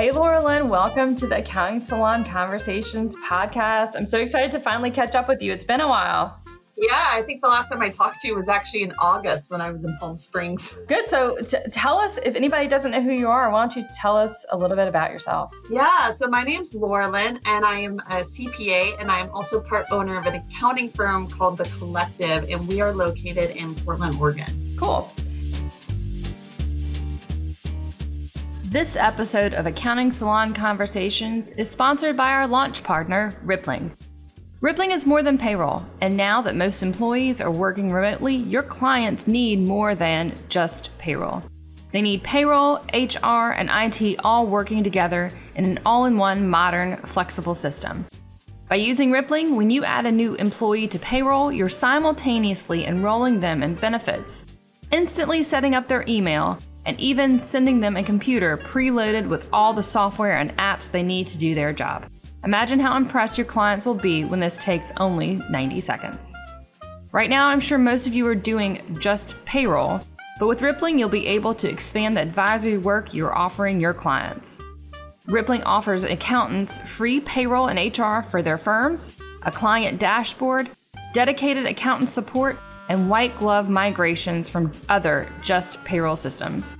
Hey, Laura Lynn, welcome to the Accounting Salon Conversations podcast. I'm so excited to finally catch up with you. It's been a while. Yeah, I think the last time I talked to you was actually in August when I was in Palm Springs. Good. So t- tell us, if anybody doesn't know who you are, why don't you tell us a little bit about yourself? Yeah, so my name's Laura Lynn, and I am a CPA, and I am also part owner of an accounting firm called The Collective, and we are located in Portland, Oregon. Cool. This episode of Accounting Salon Conversations is sponsored by our launch partner, Rippling. Rippling is more than payroll, and now that most employees are working remotely, your clients need more than just payroll. They need payroll, HR, and IT all working together in an all in one, modern, flexible system. By using Rippling, when you add a new employee to payroll, you're simultaneously enrolling them in benefits, instantly setting up their email, and even sending them a computer preloaded with all the software and apps they need to do their job. Imagine how impressed your clients will be when this takes only 90 seconds. Right now, I'm sure most of you are doing just payroll, but with Rippling, you'll be able to expand the advisory work you're offering your clients. Rippling offers accountants free payroll and HR for their firms, a client dashboard, dedicated accountant support, and white glove migrations from other just payroll systems.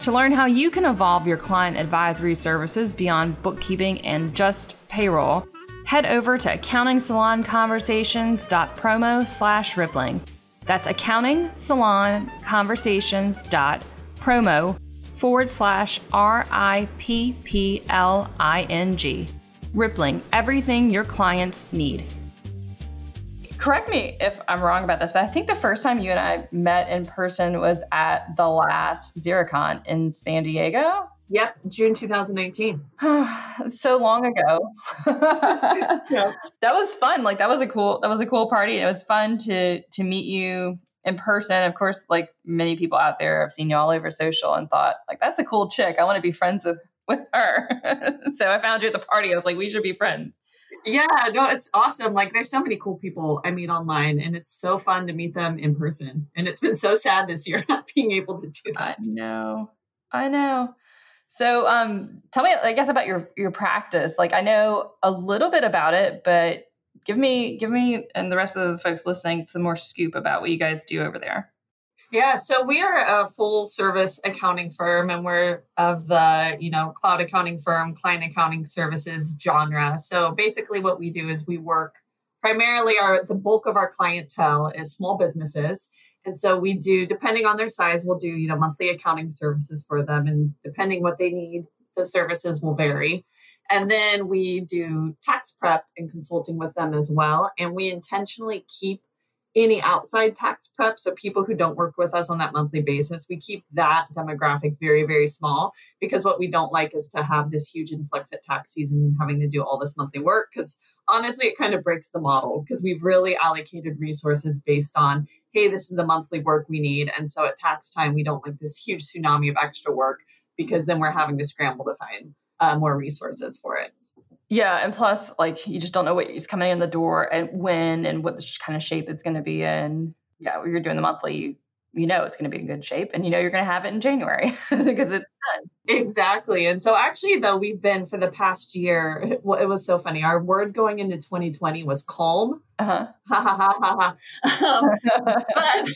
To learn how you can evolve your client advisory services beyond bookkeeping and just payroll, head over to accountingsalonconversations.promo slash rippling. That's accountingsalonconversations.promo forward slash R I P P L I N G. Rippling, everything your clients need. Correct me if I'm wrong about this, but I think the first time you and I met in person was at the last Xerocon in San Diego. Yep, June 2019. so long ago. yeah. That was fun. Like that was a cool that was a cool party. It was fun to to meet you in person. Of course, like many people out there, I've seen you all over social and thought, like, that's a cool chick. I want to be friends with with her. so I found you at the party. I was like, we should be friends. Yeah, no, it's awesome. Like there's so many cool people I meet online and it's so fun to meet them in person. And it's been so sad this year not being able to do that. I know. I know. So, um, tell me, I guess, about your your practice. Like, I know a little bit about it, but give me, give me, and the rest of the folks listening some more scoop about what you guys do over there. Yeah, so we are a full service accounting firm, and we're of the you know cloud accounting firm, client accounting services genre. So basically, what we do is we work primarily our the bulk of our clientele is small businesses and so we do, depending on their size, we'll do, you know, monthly accounting services for them. And depending what they need, the services will vary. And then we do tax prep and consulting with them as well. And we intentionally keep any outside tax prep, so people who don't work with us on that monthly basis, we keep that demographic very, very small because what we don't like is to have this huge influx at tax season and having to do all this monthly work. Because honestly, it kind of breaks the model because we've really allocated resources based on hey, this is the monthly work we need. And so at tax time, we don't like this huge tsunami of extra work because then we're having to scramble to find uh, more resources for it. Yeah, and plus, like you just don't know what is coming in the door and when and what kind of shape it's going to be in. Yeah, when you're doing the monthly, you know it's going to be in good shape, and you know you're going to have it in January because it's done. Exactly, and so actually, though we've been for the past year, it, it was so funny. Our word going into 2020 was calm. Uh huh. um, but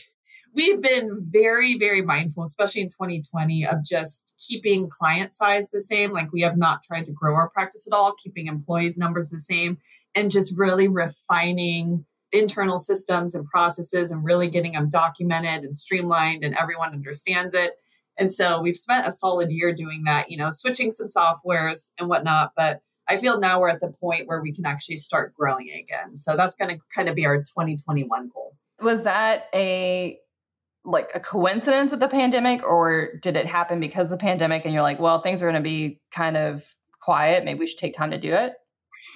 we've been very, very mindful, especially in 2020, of just keeping client size the same. Like we have not tried to grow our practice at all, keeping employees numbers the same, and just really refining internal systems and processes and really getting them documented and streamlined and everyone understands it. And so we've spent a solid year doing that, you know, switching some softwares and whatnot. But I feel now we're at the point where we can actually start growing again. So that's going to kind of be our 2021 goal. Was that a like a coincidence with the pandemic or did it happen because of the pandemic and you're like well things are going to be kind of quiet. Maybe we should take time to do it?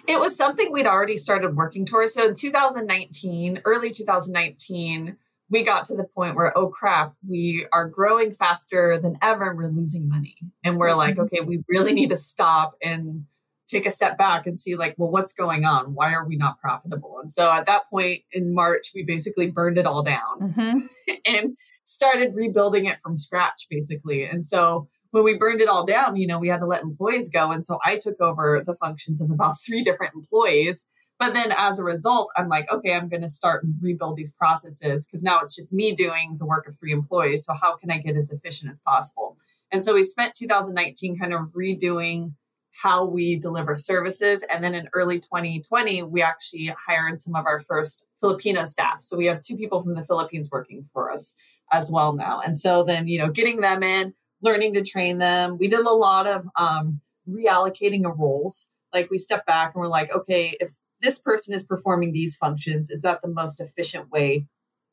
It was something we'd already started working towards. So in 2019 early 2019 we got to the point where oh crap we are growing faster than ever and we're losing money. And we're like mm-hmm. okay we really need to stop and take a step back and see like well what's going on why are we not profitable and so at that point in march we basically burned it all down mm-hmm. and started rebuilding it from scratch basically and so when we burned it all down, you know, we had to let employees go. And so I took over the functions of about three different employees. But then as a result, I'm like, okay, I'm going to start and rebuild these processes because now it's just me doing the work of three employees. So how can I get as efficient as possible? And so we spent 2019 kind of redoing how we deliver services. And then in early 2020, we actually hired some of our first Filipino staff. So we have two people from the Philippines working for us as well now. And so then, you know, getting them in, learning to train them. We did a lot of um, reallocating of roles. Like we step back and we're like, okay, if this person is performing these functions, is that the most efficient way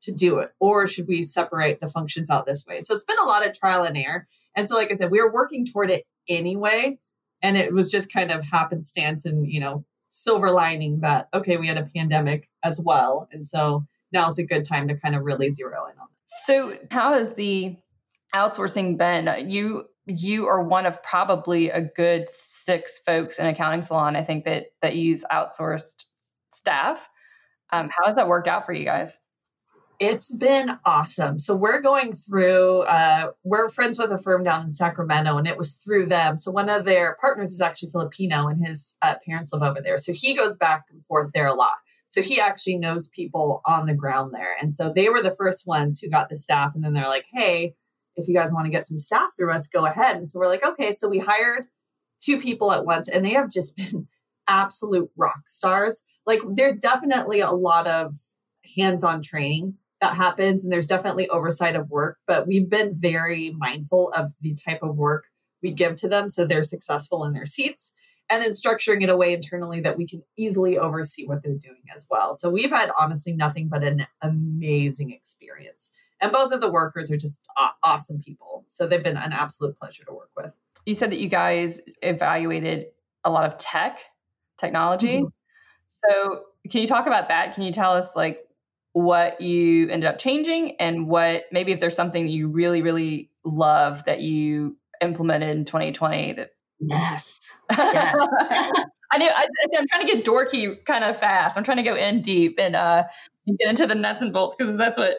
to do it? Or should we separate the functions out this way? So it's been a lot of trial and error. And so, like I said, we were working toward it anyway. And it was just kind of happenstance and, you know, silver lining that, okay, we had a pandemic as well. And so now is a good time to kind of really zero in on it. So, how has the outsourcing been? You you are one of probably a good six folks in accounting salon. I think that that use outsourced staff. Um, how has that worked out for you guys? It's been awesome. So we're going through. Uh, we're friends with a firm down in Sacramento, and it was through them. So one of their partners is actually Filipino, and his uh, parents live over there. So he goes back and forth there a lot. So he actually knows people on the ground there, and so they were the first ones who got the staff. And then they're like, "Hey, if you guys want to get some staff through us, go ahead. And so we're like, okay. So we hired two people at once and they have just been absolute rock stars. Like there's definitely a lot of hands-on training that happens and there's definitely oversight of work, but we've been very mindful of the type of work we give to them so they're successful in their seats and then structuring it away internally that we can easily oversee what they're doing as well. So we've had honestly nothing but an amazing experience and both of the workers are just awesome people. So they've been an absolute pleasure to work with. You said that you guys evaluated a lot of tech, technology. Mm-hmm. So can you talk about that? Can you tell us like what you ended up changing and what maybe if there's something that you really, really love that you implemented in 2020 that Yes. Yes. I know I, am trying to get dorky kind of fast. I'm trying to go in deep and uh get into the nuts and bolts because that's what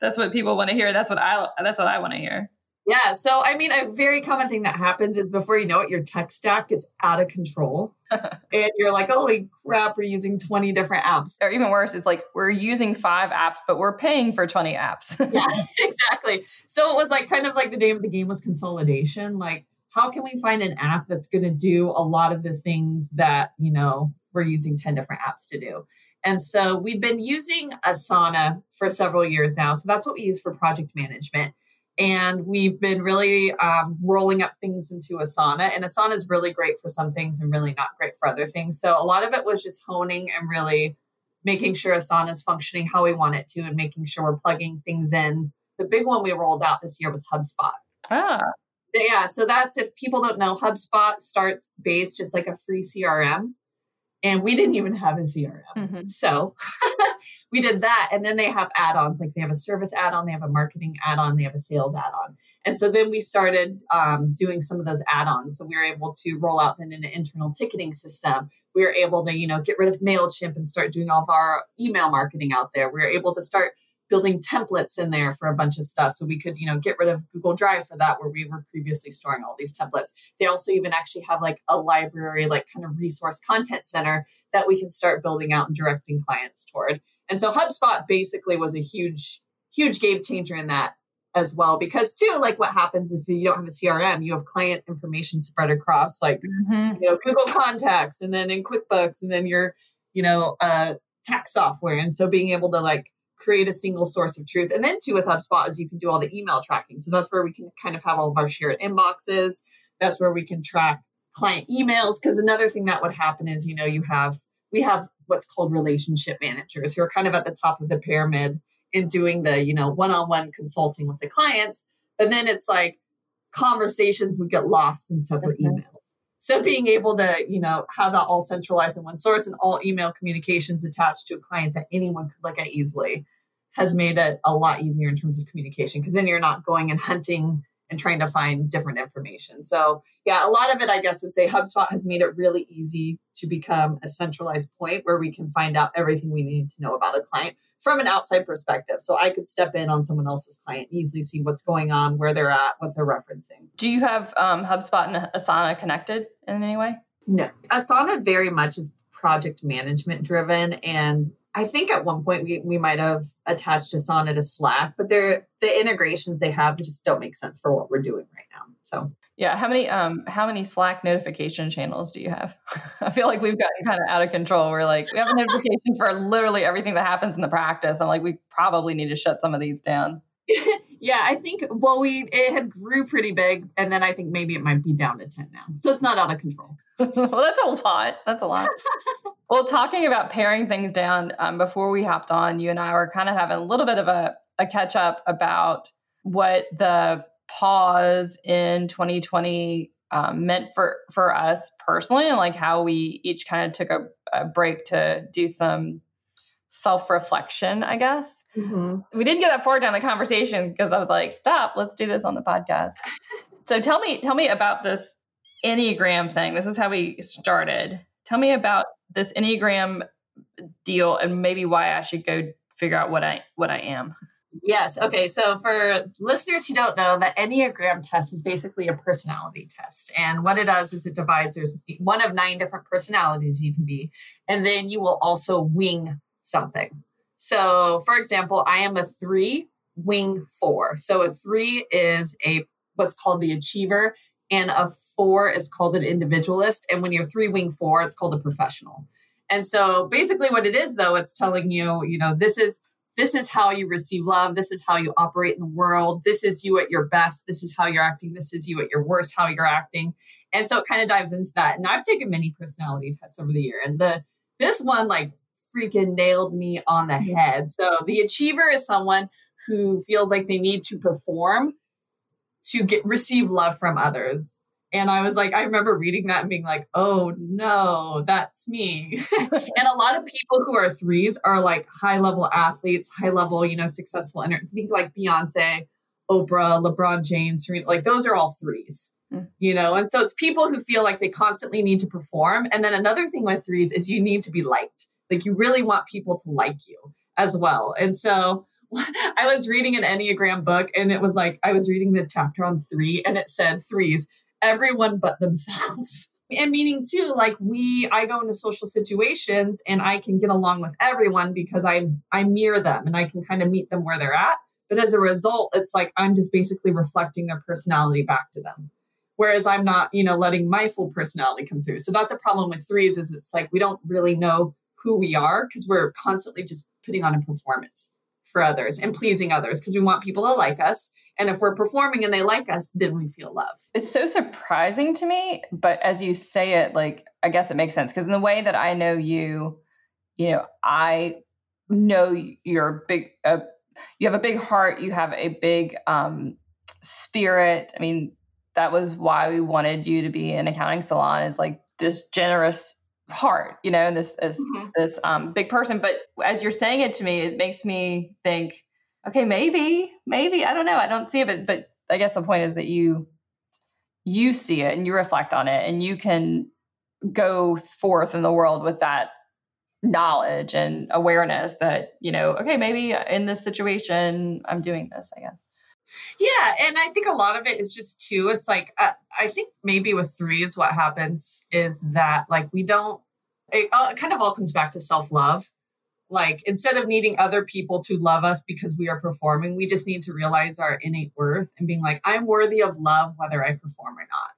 that's what people want to hear. That's what I that's what I want to hear. Yeah. So, I mean, a very common thing that happens is before you know it, your tech stack gets out of control. and you're like, holy crap, we're using 20 different apps. Or even worse, it's like we're using five apps, but we're paying for 20 apps. yeah, exactly. So it was like kind of like the name of the game was consolidation. Like, how can we find an app that's going to do a lot of the things that, you know, we're using 10 different apps to do? And so we've been using Asana for several years now. So that's what we use for project management. And we've been really um, rolling up things into Asana. And Asana is really great for some things and really not great for other things. So a lot of it was just honing and really making sure Asana is functioning how we want it to and making sure we're plugging things in. The big one we rolled out this year was HubSpot. Ah. Yeah, so that's if people don't know, HubSpot starts based just like a free CRM and we didn't even have a CRM. Mm-hmm. So we did that. And then they have add ons, like they have a service add on, they have a marketing add on, they have a sales add on. And so then we started um, doing some of those add ons. So we were able to roll out then an internal ticketing system. We were able to, you know, get rid of MailChimp and start doing all of our email marketing out there. We were able to start building templates in there for a bunch of stuff. So we could, you know, get rid of Google Drive for that, where we were previously storing all these templates. They also even actually have like a library, like kind of resource content center that we can start building out and directing clients toward. And so HubSpot basically was a huge, huge game changer in that as well. Because too, like what happens if you don't have a CRM, you have client information spread across like mm-hmm. you know Google Contacts and then in QuickBooks and then your, you know, uh tax software. And so being able to like create a single source of truth. And then too with HubSpot is you can do all the email tracking. So that's where we can kind of have all of our shared inboxes. That's where we can track client emails. Because another thing that would happen is, you know, you have we have what's called relationship managers who are kind of at the top of the pyramid in doing the, you know, one-on-one consulting with the clients. But then it's like conversations would get lost in separate mm-hmm. emails. So being able to, you know, have that all centralized in one source and all email communications attached to a client that anyone could look at easily has made it a lot easier in terms of communication because then you're not going and hunting and trying to find different information. So, yeah, a lot of it, I guess, would say HubSpot has made it really easy to become a centralized point where we can find out everything we need to know about a client from an outside perspective. So I could step in on someone else's client, and easily see what's going on, where they're at, what they're referencing. Do you have um, HubSpot and Asana connected in any way? No. Asana very much is project management driven and I think at one point we, we might have attached Asana to Slack, but they're the integrations they have just don't make sense for what we're doing right now. So yeah, how many um how many Slack notification channels do you have? I feel like we've gotten kind of out of control. We're like we have a notification for literally everything that happens in the practice. I'm like we probably need to shut some of these down. yeah, I think well we it had grew pretty big and then I think maybe it might be down to 10 now. So it's not out of control. well, that's a lot. That's a lot. well, talking about paring things down, um, before we hopped on, you and I were kind of having a little bit of a, a catch up about what the pause in 2020 um, meant for for us personally, and like how we each kind of took a, a break to do some self reflection, I guess. Mm-hmm. We didn't get that far down the conversation because I was like, "Stop, let's do this on the podcast." so tell me, tell me about this Enneagram thing. This is how we started. Tell me about this Enneagram deal and maybe why I should go figure out what I what I am. Yes. Okay. So for listeners who don't know, the Enneagram test is basically a personality test. And what it does is it divides, there's one of nine different personalities you can be. And then you will also wing something. So for example, I am a three wing four. So a three is a what's called the achiever, and a four is called an individualist. And when you're three wing four, it's called a professional. And so basically what it is though, it's telling you, you know, this is this is how you receive love. This is how you operate in the world. This is you at your best. This is how you're acting. This is you at your worst, how you're acting. And so it kind of dives into that. And I've taken many personality tests over the year. And the this one like freaking nailed me on the mm. head. So the achiever is someone who feels like they need to perform to get receive love from others. And I was like, I remember reading that and being like, oh no, that's me. and a lot of people who are threes are like high level athletes, high level, you know, successful. And think like Beyonce, Oprah, LeBron James, Serena, like those are all threes, mm. you know? And so it's people who feel like they constantly need to perform. And then another thing with threes is you need to be liked. Like you really want people to like you as well. And so I was reading an Enneagram book and it was like, I was reading the chapter on three and it said threes everyone but themselves. and meaning too, like we, I go into social situations and I can get along with everyone because I I mirror them and I can kind of meet them where they're at. But as a result, it's like I'm just basically reflecting their personality back to them. Whereas I'm not, you know, letting my full personality come through. So that's a problem with threes is it's like we don't really know who we are because we're constantly just putting on a performance for others and pleasing others because we want people to like us. And if we're performing and they like us, then we feel love. It's so surprising to me, but as you say it, like I guess it makes sense because in the way that I know you, you know, I know you're big. Uh, you have a big heart. You have a big um, spirit. I mean, that was why we wanted you to be an accounting salon. Is like this generous heart, you know, and this this mm-hmm. this um, big person. But as you're saying it to me, it makes me think, okay, maybe, maybe I don't know. I don't see it, but but I guess the point is that you you see it and you reflect on it, and you can go forth in the world with that knowledge and awareness that you know, okay, maybe in this situation, I'm doing this. I guess. Yeah, and I think a lot of it is just too. It's like uh, I think maybe with threes, what happens is that like we don't. It, uh, it kind of all comes back to self love. Like instead of needing other people to love us because we are performing, we just need to realize our innate worth and being like, I'm worthy of love whether I perform or not.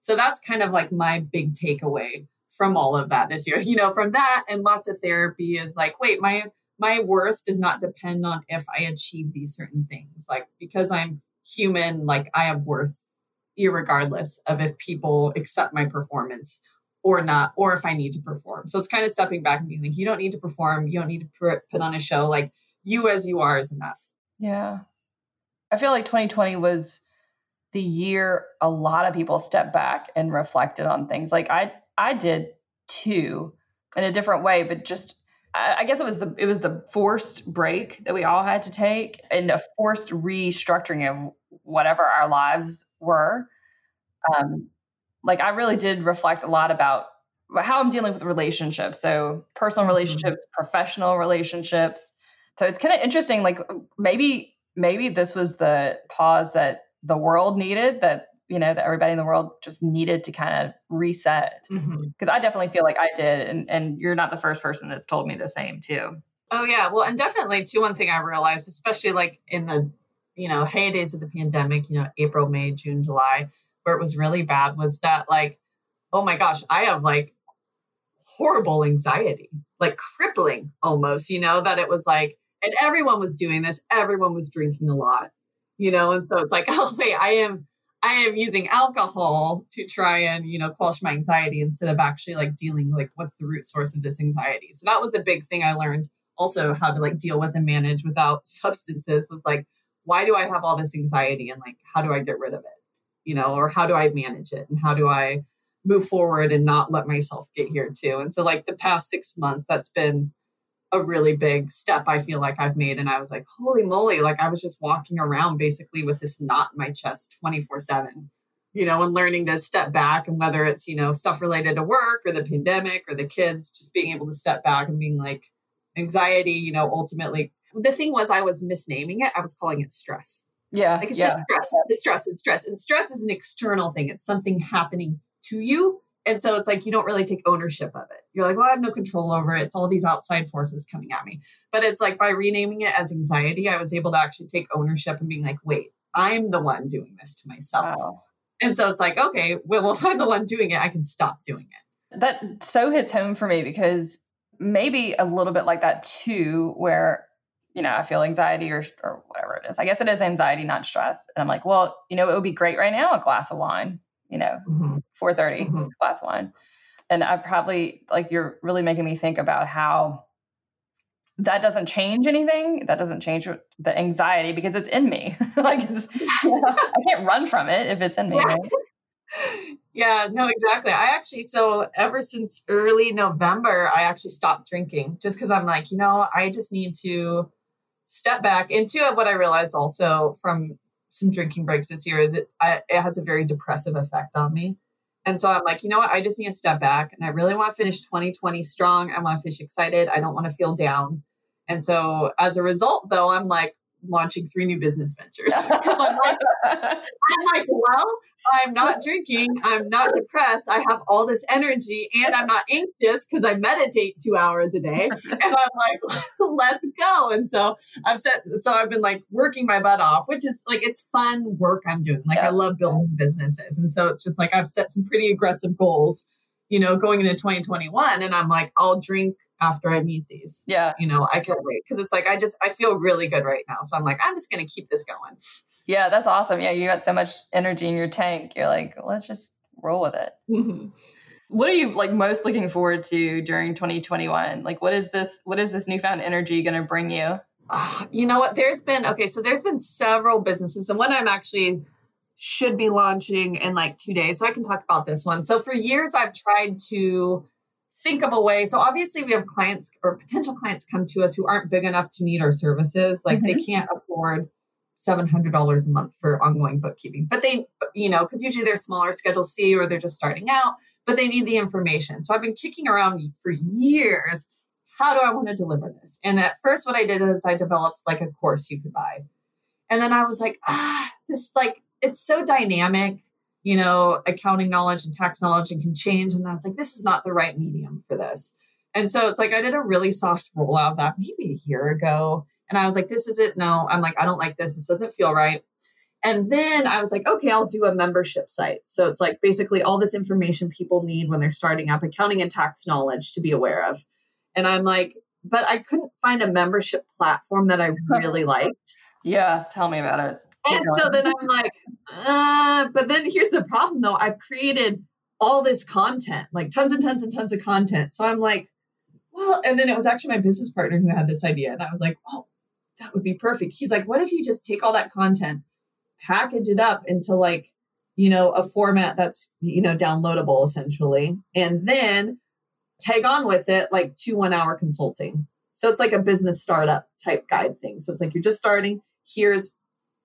So that's kind of like my big takeaway from all of that this year. You know, from that and lots of therapy is like, wait, my my worth does not depend on if I achieve these certain things. Like because I'm human, like I have worth regardless of if people accept my performance or not, or if I need to perform. So it's kind of stepping back and being like, you don't need to perform. You don't need to put on a show. Like you as you are is enough. Yeah. I feel like 2020 was the year a lot of people stepped back and reflected on things. Like I, I did too in a different way, but just I guess it was the it was the forced break that we all had to take and a forced restructuring of whatever our lives were. Um, like I really did reflect a lot about how I'm dealing with relationships. So personal mm-hmm. relationships, mm-hmm. professional relationships. So it's kind of interesting. Like maybe maybe this was the pause that the world needed. That you know that everybody in the world just needed to kind of reset. Because mm-hmm. I definitely feel like I did, and and you're not the first person that's told me the same too. Oh yeah, well, and definitely too. One thing I realized, especially like in the you know heydays of the pandemic, you know April, May, June, July, where it was really bad, was that like, oh my gosh, I have like horrible anxiety, like crippling almost. You know that it was like, and everyone was doing this. Everyone was drinking a lot, you know, and so it's like, oh wait, I am I am using alcohol to try and, you know, quash my anxiety instead of actually like dealing like what's the root source of this anxiety. So that was a big thing I learned also how to like deal with and manage without substances was like, why do I have all this anxiety and like how do I get rid of it? You know, or how do I manage it and how do I move forward and not let myself get here too? And so like the past six months, that's been a really big step I feel like I've made. And I was like, holy moly, like I was just walking around basically with this knot in my chest 24 7, you know, and learning to step back and whether it's, you know, stuff related to work or the pandemic or the kids, just being able to step back and being like, anxiety, you know, ultimately. The thing was, I was misnaming it. I was calling it stress. Yeah. Like it's yeah. just stress. It's stress. It's stress. And stress is an external thing, it's something happening to you and so it's like you don't really take ownership of it. You're like, well, I have no control over it. It's all these outside forces coming at me. But it's like by renaming it as anxiety, I was able to actually take ownership and being like, wait, I'm the one doing this to myself. Wow. And so it's like, okay, well, if I'm the one doing it, I can stop doing it. That so hits home for me because maybe a little bit like that too, where you know, I feel anxiety or, or whatever it is. I guess it is anxiety, not stress. And I'm like, well, you know, it would be great right now, a glass of wine you know, mm-hmm. 430 mm-hmm. glass wine. And I probably like you're really making me think about how that doesn't change anything. That doesn't change the anxiety because it's in me. like it's, I can't run from it if it's in me. Right? yeah, no, exactly. I actually, so ever since early November, I actually stopped drinking just because I'm like, you know, I just need to step back into what I realized also from some drinking breaks this year is it I, it has a very depressive effect on me. And so I'm like, you know what? I just need to step back and I really want to finish 2020 strong. I want to finish excited. I don't want to feel down. And so as a result, though, I'm like, launching three new business ventures. I'm like, I'm like, well, I'm not drinking, I'm not depressed, I have all this energy, and I'm not anxious because I meditate two hours a day. And I'm like, let's go. And so I've set, so I've been like working my butt off, which is like it's fun work I'm doing. Like yeah. I love building businesses, and so it's just like I've set some pretty aggressive goals. You know, going into 2021, and I'm like, I'll drink after I meet these. Yeah. You know, I can't wait because it's like I just I feel really good right now. So I'm like, I'm just gonna keep this going. Yeah, that's awesome. Yeah, you got so much energy in your tank. You're like, let's just roll with it. Mm-hmm. What are you like most looking forward to during 2021? Like what is this what is this newfound energy gonna bring you? Uh, you know what? There's been okay, so there's been several businesses, and one I'm actually should be launching in like two days. So I can talk about this one. So for years I've tried to think of a way. So obviously we have clients or potential clients come to us who aren't big enough to need our services. Like mm-hmm. they can't afford $700 a month for ongoing bookkeeping, but they, you know, because usually they're smaller schedule C or they're just starting out, but they need the information. So I've been kicking around for years. How do I want to deliver this? And at first, what I did is I developed like a course you could buy. And then I was like, ah, this like, it's so dynamic you know, accounting knowledge and tax knowledge and can change. And I was like, this is not the right medium for this. And so it's like I did a really soft rollout of that maybe a year ago. And I was like, this is it. No, I'm like, I don't like this. This doesn't feel right. And then I was like, okay, I'll do a membership site. So it's like basically all this information people need when they're starting up accounting and tax knowledge to be aware of. And I'm like, but I couldn't find a membership platform that I really liked. Yeah, tell me about it. And so then I'm like, uh, but then here's the problem though. I've created all this content, like tons and tons and tons of content. So I'm like, well, and then it was actually my business partner who had this idea. And I was like, oh, that would be perfect. He's like, what if you just take all that content, package it up into like, you know, a format that's, you know, downloadable essentially, and then tag on with it like two one hour consulting. So it's like a business startup type guide thing. So it's like you're just starting. Here's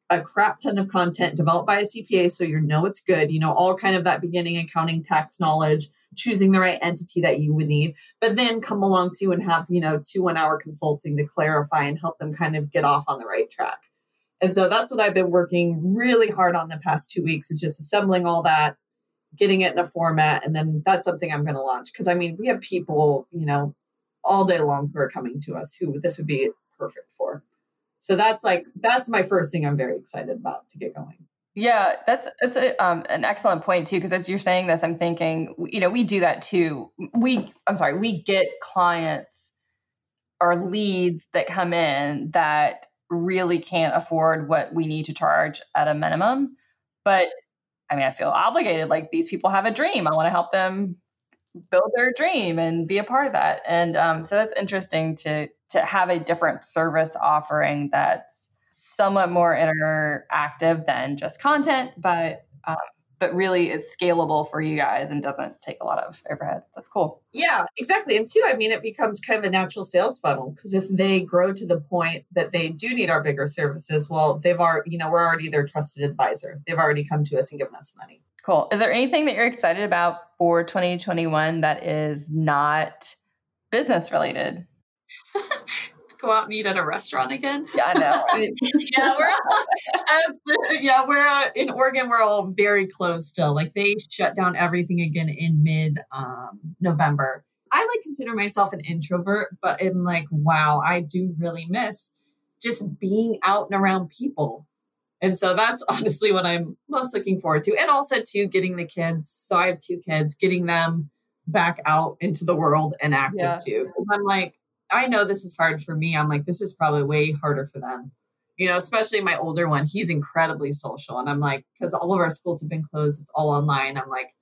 a crap ton of content developed by a CPA so you know it's good, you know, all kind of that beginning accounting tax knowledge, choosing the right entity that you would need, but then come along to and have, you know, two one hour consulting to clarify and help them kind of get off on the right track. And so that's what I've been working really hard on the past two weeks is just assembling all that, getting it in a format. And then that's something I'm going to launch. Cause I mean, we have people, you know, all day long who are coming to us who this would be perfect for. So that's like that's my first thing I'm very excited about to get going. Yeah, that's that's a, um, an excellent point too. Because as you're saying this, I'm thinking, you know, we do that too. We, I'm sorry, we get clients or leads that come in that really can't afford what we need to charge at a minimum. But I mean, I feel obligated. Like these people have a dream. I want to help them build their dream and be a part of that. And um, so that's interesting to to have a different service offering that's somewhat more interactive than just content, but um, but really is scalable for you guys and doesn't take a lot of overhead. That's cool. Yeah, exactly. And two, I mean, it becomes kind of a natural sales funnel because if they grow to the point that they do need our bigger services, well, they've already, you know, we're already their trusted advisor. They've already come to us and given us money. Cool. Is there anything that you're excited about for 2021 that is not business related? Go out and eat at a restaurant again. Yeah, I know. yeah, we're as, yeah we're uh, in Oregon. We're all very closed still. Like they shut down everything again in mid um, November. I like consider myself an introvert, but I'm like, wow, I do really miss just being out and around people. And so that's honestly what I'm most looking forward to. And also to getting the kids. So I have two kids, getting them back out into the world and active yeah. too. I'm like, I know this is hard for me. I'm like, this is probably way harder for them. You know, especially my older one, he's incredibly social. And I'm like, because all of our schools have been closed, it's all online. I'm like,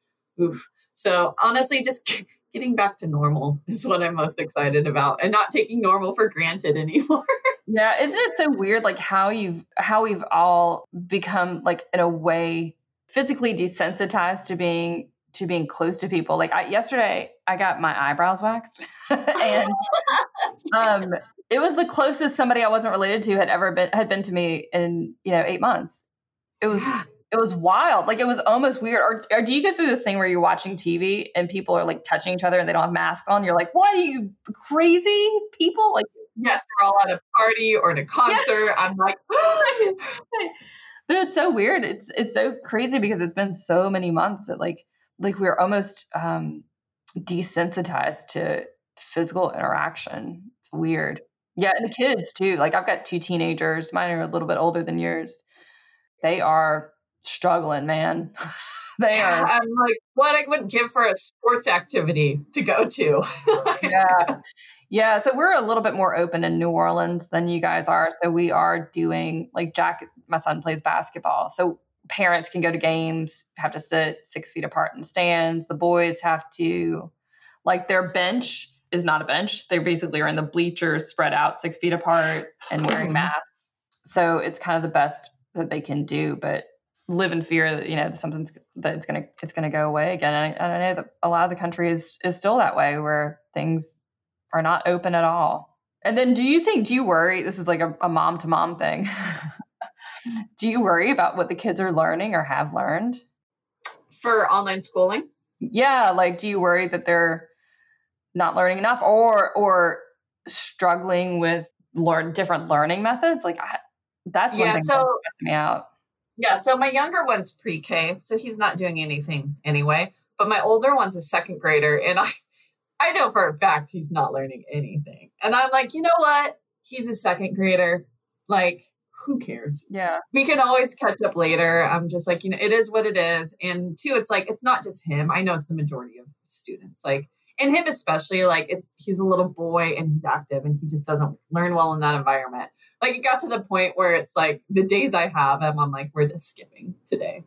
oof. So honestly, just getting back to normal is what I'm most excited about and not taking normal for granted anymore. yeah, isn't it so weird like how you've how we've all become like in a way physically desensitized to being to being close to people. Like I, yesterday I got my eyebrows waxed and um it was the closest somebody I wasn't related to had ever been had been to me in, you know, 8 months. It was it was wild. Like it was almost weird. Or, or do you get through this thing where you're watching TV and people are like touching each other and they don't have masks on? You're like, what are you crazy people? Like, yes, they're all at a party or at a concert. Yes. I'm like, but it's so weird. It's it's so crazy because it's been so many months that like like we're almost um, desensitized to physical interaction. It's weird. Yeah, and the kids too. Like I've got two teenagers. Mine are a little bit older than yours. They are struggling, man. they are. I'm like, what I wouldn't give for a sports activity to go to. yeah. Yeah. So we're a little bit more open in New Orleans than you guys are. So we are doing like Jack, my son plays basketball. So parents can go to games, have to sit six feet apart in stands. The boys have to, like, their bench is not a bench. They basically are in the bleachers, spread out six feet apart and wearing mm-hmm. masks. So it's kind of the best that they can do. But live in fear that you know something's that it's gonna it's gonna go away again. And I, and I know that a lot of the country is is still that way, where things are not open at all. And then, do you think? Do you worry? This is like a, mom to mom thing. do you worry about what the kids are learning or have learned for online schooling? Yeah, like do you worry that they're not learning enough or or struggling with learn different learning methods? Like I, that's one yeah, thing so, that me out. Yeah, so my younger one's pre-K, so he's not doing anything anyway. But my older one's a second grader, and I I know for a fact he's not learning anything. And I'm like, you know what? He's a second grader. Like, who cares? Yeah. We can always catch up later. I'm just like, you know, it is what it is. And two, it's like it's not just him. I know it's the majority of students. Like and him especially, like it's he's a little boy and he's active and he just doesn't learn well in that environment like it got to the point where it's like the days I have him, I'm like, we're just skipping today.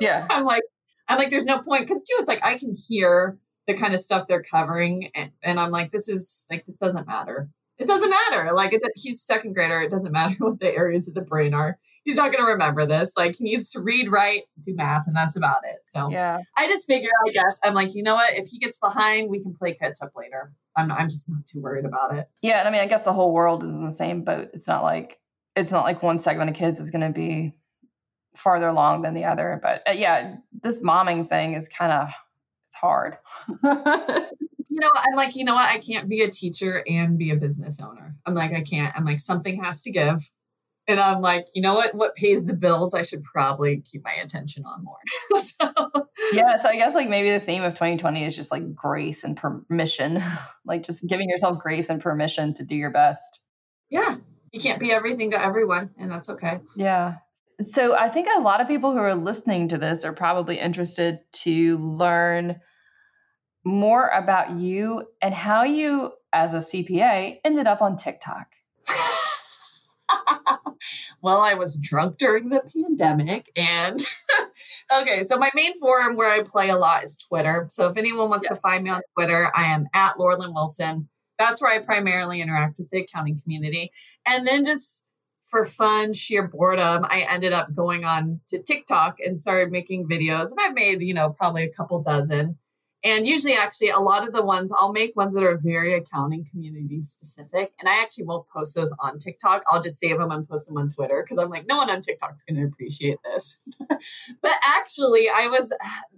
Yeah. I'm like, I'm like, there's no point because two, it's like I can hear the kind of stuff they're covering, and, and I'm like, this is like this doesn't matter. It doesn't matter. Like it, he's second grader. It doesn't matter what the areas of the brain are. He's not going to remember this. Like he needs to read, write, do math, and that's about it. So yeah, I just figure, I guess, I'm like, you know what? If he gets behind, we can play catch up later. I'm, I'm just not too worried about it. Yeah. And I mean, I guess the whole world is in the same boat. It's not like it's not like one segment of kids is going to be farther along than the other. But uh, yeah, this momming thing is kind of it's hard. you know, I'm like, you know what? I can't be a teacher and be a business owner. I'm like, I can't. I'm like, something has to give. And I'm like, you know what? What pays the bills? I should probably keep my attention on more. so. Yeah. So I guess like maybe the theme of 2020 is just like grace and permission, like just giving yourself grace and permission to do your best. Yeah. You can't be everything to everyone, and that's okay. Yeah. So I think a lot of people who are listening to this are probably interested to learn more about you and how you, as a CPA, ended up on TikTok. well, I was drunk during the pandemic. And okay, so my main forum where I play a lot is Twitter. So if anyone wants yeah. to find me on Twitter, I am at Laurelyn Wilson. That's where I primarily interact with the accounting community. And then just for fun, sheer boredom, I ended up going on to TikTok and started making videos. And I've made, you know, probably a couple dozen. And usually, actually, a lot of the ones I'll make ones that are very accounting community specific. And I actually won't post those on TikTok. I'll just save them and post them on Twitter because I'm like, no one on TikTok is going to appreciate this. but actually, I was,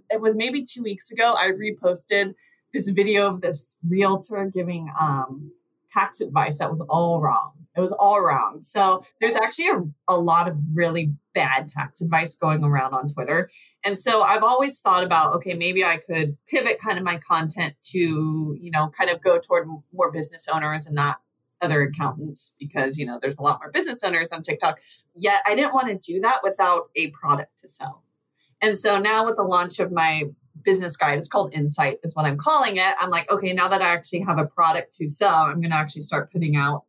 it was maybe two weeks ago, I reposted this video of this realtor giving um, tax advice that was all wrong. It was all wrong. So there's actually a, a lot of really bad tax advice going around on Twitter. And so I've always thought about, okay, maybe I could pivot kind of my content to, you know, kind of go toward more business owners and not other accountants because, you know, there's a lot more business owners on TikTok. Yet I didn't want to do that without a product to sell. And so now with the launch of my business guide, it's called Insight, is what I'm calling it. I'm like, okay, now that I actually have a product to sell, I'm going to actually start putting out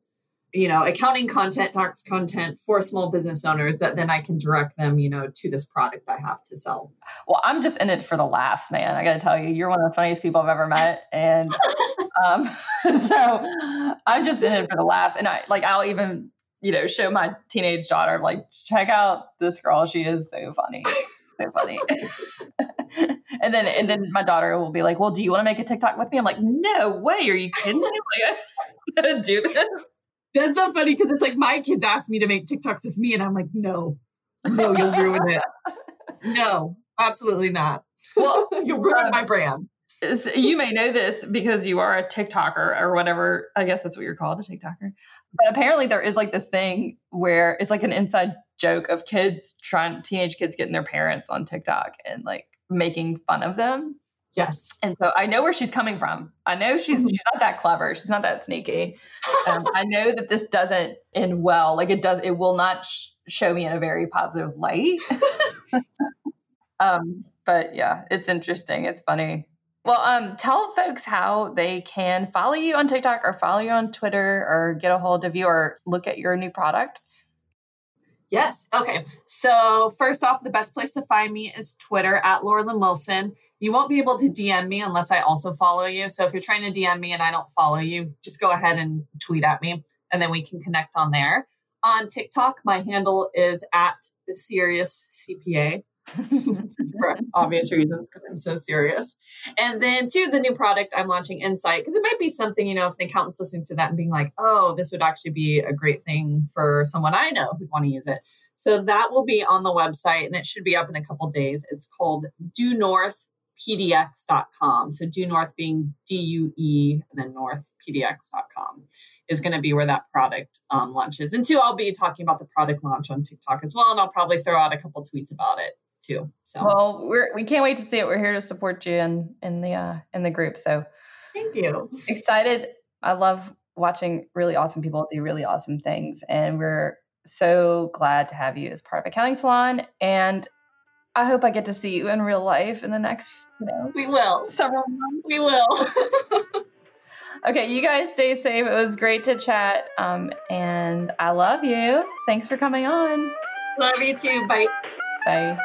you know accounting content tax content for small business owners that then i can direct them you know to this product i have to sell. Well i'm just in it for the laughs man. I gotta tell you you're one of the funniest people i've ever met. And um, so i'm just in it for the laughs. And i like i'll even you know show my teenage daughter like check out this girl. She is so funny. So funny and then and then my daughter will be like well do you want to make a tiktok with me i'm like no way are you kidding me like, i'm gonna do this that's so funny because it's like my kids ask me to make TikToks with me, and I'm like, no, no, you'll ruin it. no, absolutely not. Well, you'll ruin um, my brand. So you may know this because you are a TikToker or whatever. I guess that's what you're called, a TikToker. But apparently, there is like this thing where it's like an inside joke of kids trying, teenage kids getting their parents on TikTok and like making fun of them Yes. And so I know where she's coming from. I know she's mm-hmm. she's not that clever. She's not that sneaky. Um, I know that this doesn't end well. Like it does, it will not sh- show me in a very positive light. um, but yeah, it's interesting. It's funny. Well, um, tell folks how they can follow you on TikTok or follow you on Twitter or get a hold of you or look at your new product. Yes. Okay. So first off, the best place to find me is Twitter at Laurelyn Wilson. You won't be able to DM me unless I also follow you. So if you're trying to DM me and I don't follow you, just go ahead and tweet at me and then we can connect on there. On TikTok, my handle is at the serious CPA. For obvious reasons because I'm so serious. And then to the new product I'm launching Insight because it might be something, you know, if an accountant's listening to that and being like, oh, this would actually be a great thing for someone I know who'd want to use it. So that will be on the website and it should be up in a couple days. It's called Due North pdx.com. So due north being D U E and then north pdx.com is going to be where that product um, launches. And two, I'll be talking about the product launch on TikTok as well. And I'll probably throw out a couple tweets about it too. So well, we're we can't wait to see it. We're here to support you in in the uh, in the group. So thank you. Excited. I love watching really awesome people do really awesome things, and we're so glad to have you as part of Accounting Salon. And I hope I get to see you in real life in the next, you know, we will several months. We will. okay, you guys stay safe. It was great to chat, um, and I love you. Thanks for coming on. Love you too. Bye. Bye.